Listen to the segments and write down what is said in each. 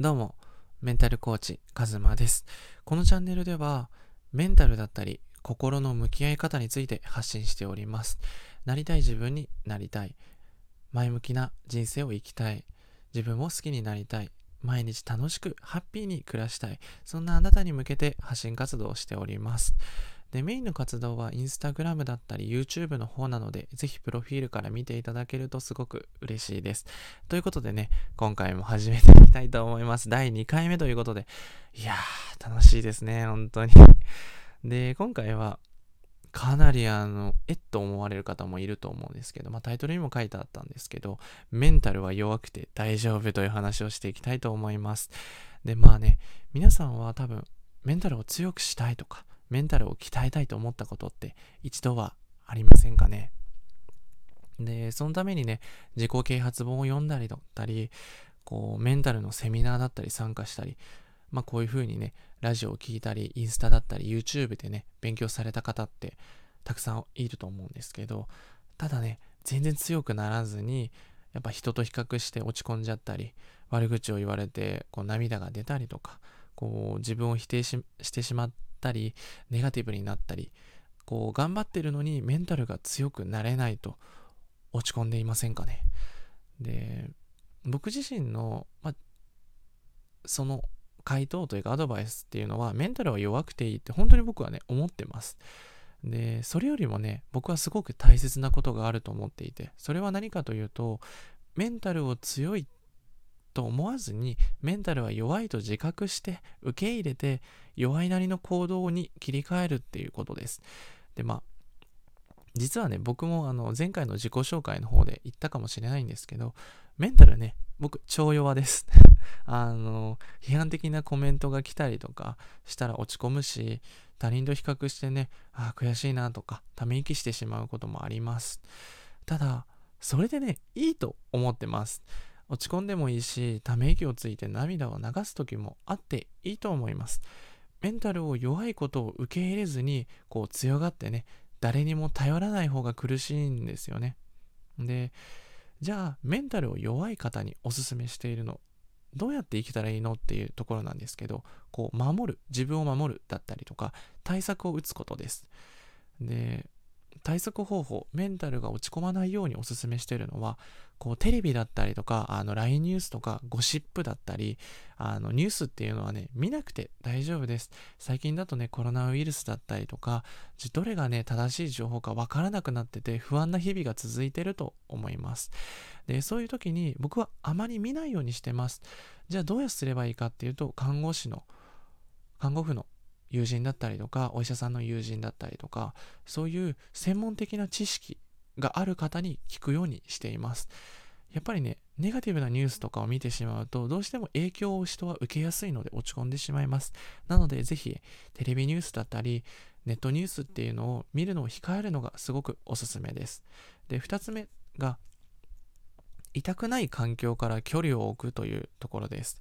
どうも、メンタルコーチ、カズマです。このチャンネルでは、メンタルだったり、心の向き合い方について発信しております。なりたい自分になりたい。前向きな人生を生きたい。自分を好きになりたい。毎日楽しくハッピーに暮らしたい。そんなあなたに向けて発信活動をしております。で、メインの活動はインスタグラムだったり YouTube の方なので、ぜひプロフィールから見ていただけるとすごく嬉しいです。ということでね、今回も始めていきたいと思います。第2回目ということで、いやー、楽しいですね、本当に。で、今回は、かなりあの、えっと思われる方もいると思うんですけど、まあタイトルにも書いてあったんですけど、メンタルは弱くて大丈夫という話をしていきたいと思います。で、まあね、皆さんは多分、メンタルを強くしたいとか、メンタルを鍛えたいと思ったことって一度はありませんかね？で、そのためにね、自己啓発本を読んだりだったり、こう、メンタルのセミナーだったり参加したり、まあこういう風にね、ラジオを聴いたり、インスタだったり、YouTube でね、勉強された方ってたくさんいると思うんですけど、ただね、全然強くならずに、やっぱ人と比較して落ち込んじゃったり、悪口を言われて、こう涙が出たりとか、こう自分を否定してしまったり、ネガティブになったり、こう頑張ってるのにメンタルが強くなれないと落ち込んでいませんかね。で、僕自身の、ま、その回答というかアドバイスっていうのはメンタルは弱くていいって本当に僕はね思ってます。で、それよりもね、僕はすごく大切なことがあると思っていて、それは何かというと、メンタルを強いっと思わずにメンタルは弱いと自覚して受け入れて弱いなりの行動に切り替えるっていうことです。でまあ実はね僕もあの前回の自己紹介の方で言ったかもしれないんですけどメンタルね僕超弱です。あの批判的なコメントが来たりとかしたら落ち込むし他人と比較してねあ悔しいなとかため息してしまうこともあります。ただそれでねいいと思ってます。落ち込んでもいいし、ため息をついて涙を流す時もあっていいと思います。メンタルを弱いことを受け入れずに、こう強がってね、誰にも頼らない方が苦しいんですよね。で、じゃあ、メンタルを弱い方におすすめしているの、どうやって生きたらいいのっていうところなんですけど、こう、守る、自分を守るだったりとか、対策を打つことです。で、対策方法、メンタルが落ち込まないようにおすすめしているのは、こうテレビだったりとか、あの LINE ニュースとかゴシップだったり、あのニュースっていうのはね、見なくて大丈夫です。最近だとね、コロナウイルスだったりとか、どれがね、正しい情報かわからなくなってて、不安な日々が続いてると思います。で、そういう時に僕はあまり見ないようにしてます。じゃあどうやすればいいかっていうと、看護師の、看護婦の友人だったりとか、お医者さんの友人だったりとか、そういう専門的な知識がある方に聞くようにしています。やっぱりね、ネガティブなニュースとかを見てしまうと、どうしても影響を人は受けやすいので落ち込んでしまいます。なので、ぜひ、テレビニュースだったり、ネットニュースっていうのを見るのを控えるのがすごくおすすめです。で、2つ目が、痛くない環境から距離を置くというところです。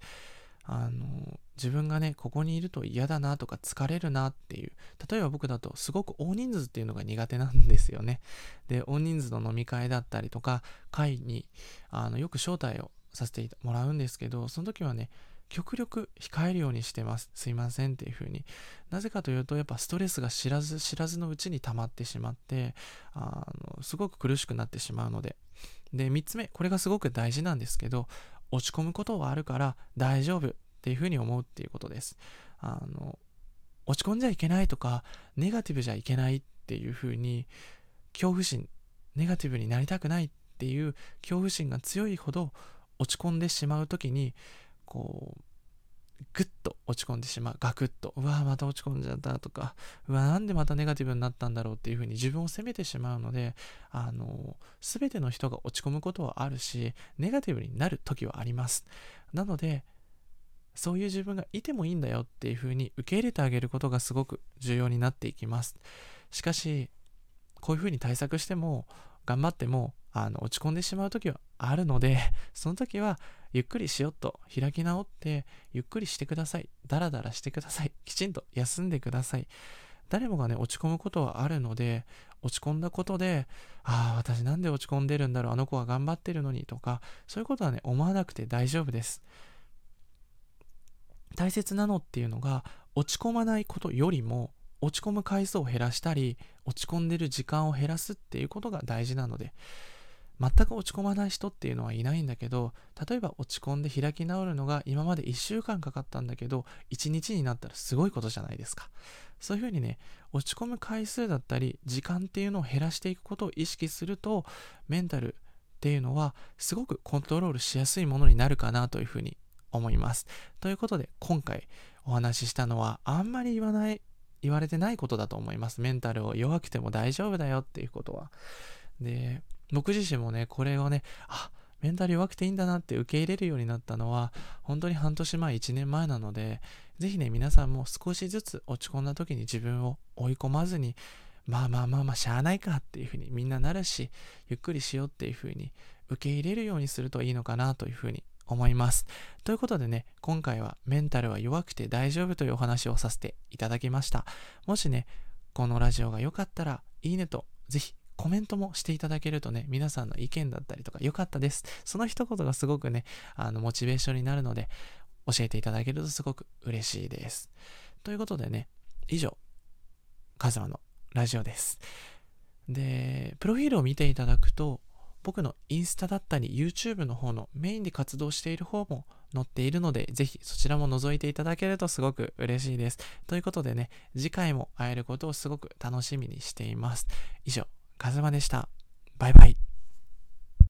あの自分がねここにいると嫌だなとか疲れるなっていう例えば僕だとすごく大人数っていうのが苦手なんですよねで大人数の飲み会だったりとか会にあのよく招待をさせてもらうんですけどその時はね極力控えるようにしてます。すいませんっていう風に。なぜかというと、やっぱストレスが知らず知らずのうちに溜まってしまって、あのすごく苦しくなってしまうので。で、3つ目、これがすごく大事なんですけど、落ち込むことはあるから大丈夫っていうふうに思うっていうことです。あの、落ち込んじゃいけないとか、ネガティブじゃいけないっていうふうに、恐怖心、ネガティブになりたくないっていう恐怖心が強いほど落ち込んでしまう時に、こう、ぐっと落ち込んでしまう。ガクッと。うわまた落ち込んじゃったとか、うわなんでまたネガティブになったんだろうっていうふうに自分を責めてしまうので、あの、すべての人が落ち込むことはあるし、ネガティブになる時はあります。なので、そういう自分がいてもいいんだよっていうふうに受け入れてあげることがすごく重要になっていきます。しかし、こういうふうに対策しても、頑張っても、あの、落ち込んでしまう時はあるので、その時は、ゆっくりしよっと開き直って、ゆっくりしてください。ダラダラしてください。きちんと休んでください。誰もがね、落ち込むことはあるので、落ち込んだことで、ああ、私なんで落ち込んでるんだろう、あの子は頑張ってるのにとか、そういうことはね、思わなくて大丈夫です。大切なのっていうのが落ち込まないことよりも落ち込む回数を減らしたり落ち込んでる時間を減らすっていうことが大事なので全く落ち込まない人っていうのはいないんだけど例えば落ち込んで開き直るのが今まで1週間かかったんだけど1日になったらすごいことじゃないですか。そういうふうにね落ち込む回数だったり時間っていうのを減らしていくことを意識するとメンタルっていうのはすごくコントロールしやすいものになるかなというふうに思います。ということで今回お話ししたのはあんまり言わない言われてないことだと思います。メンタルを弱くても大丈夫だよっていうことは。で僕自身もね、これをね、あ、メンタル弱くていいんだなって受け入れるようになったのは、本当に半年前、1年前なので、ぜひね、皆さんも少しずつ落ち込んだ時に自分を追い込まずに、まあまあまあまあ、しゃあないかっていうふうにみんななるし、ゆっくりしようっていうふうに受け入れるようにするといいのかなというふうに思います。ということでね、今回はメンタルは弱くて大丈夫というお話をさせていただきました。もしね、このラジオが良かったら、いいねとぜひコメントもしていただけるとね、皆さんの意見だったりとか、良かったです。その一言がすごくね、あの、モチベーションになるので、教えていただけるとすごく嬉しいです。ということでね、以上、カズマのラジオです。で、プロフィールを見ていただくと、僕のインスタだったり YouTube の方のメインで活動している方も載っているので、ぜひそちらも覗いていただけるとすごく嬉しいです。ということでね、次回も会えることをすごく楽しみにしています。以上、カズマでした。バイバイ。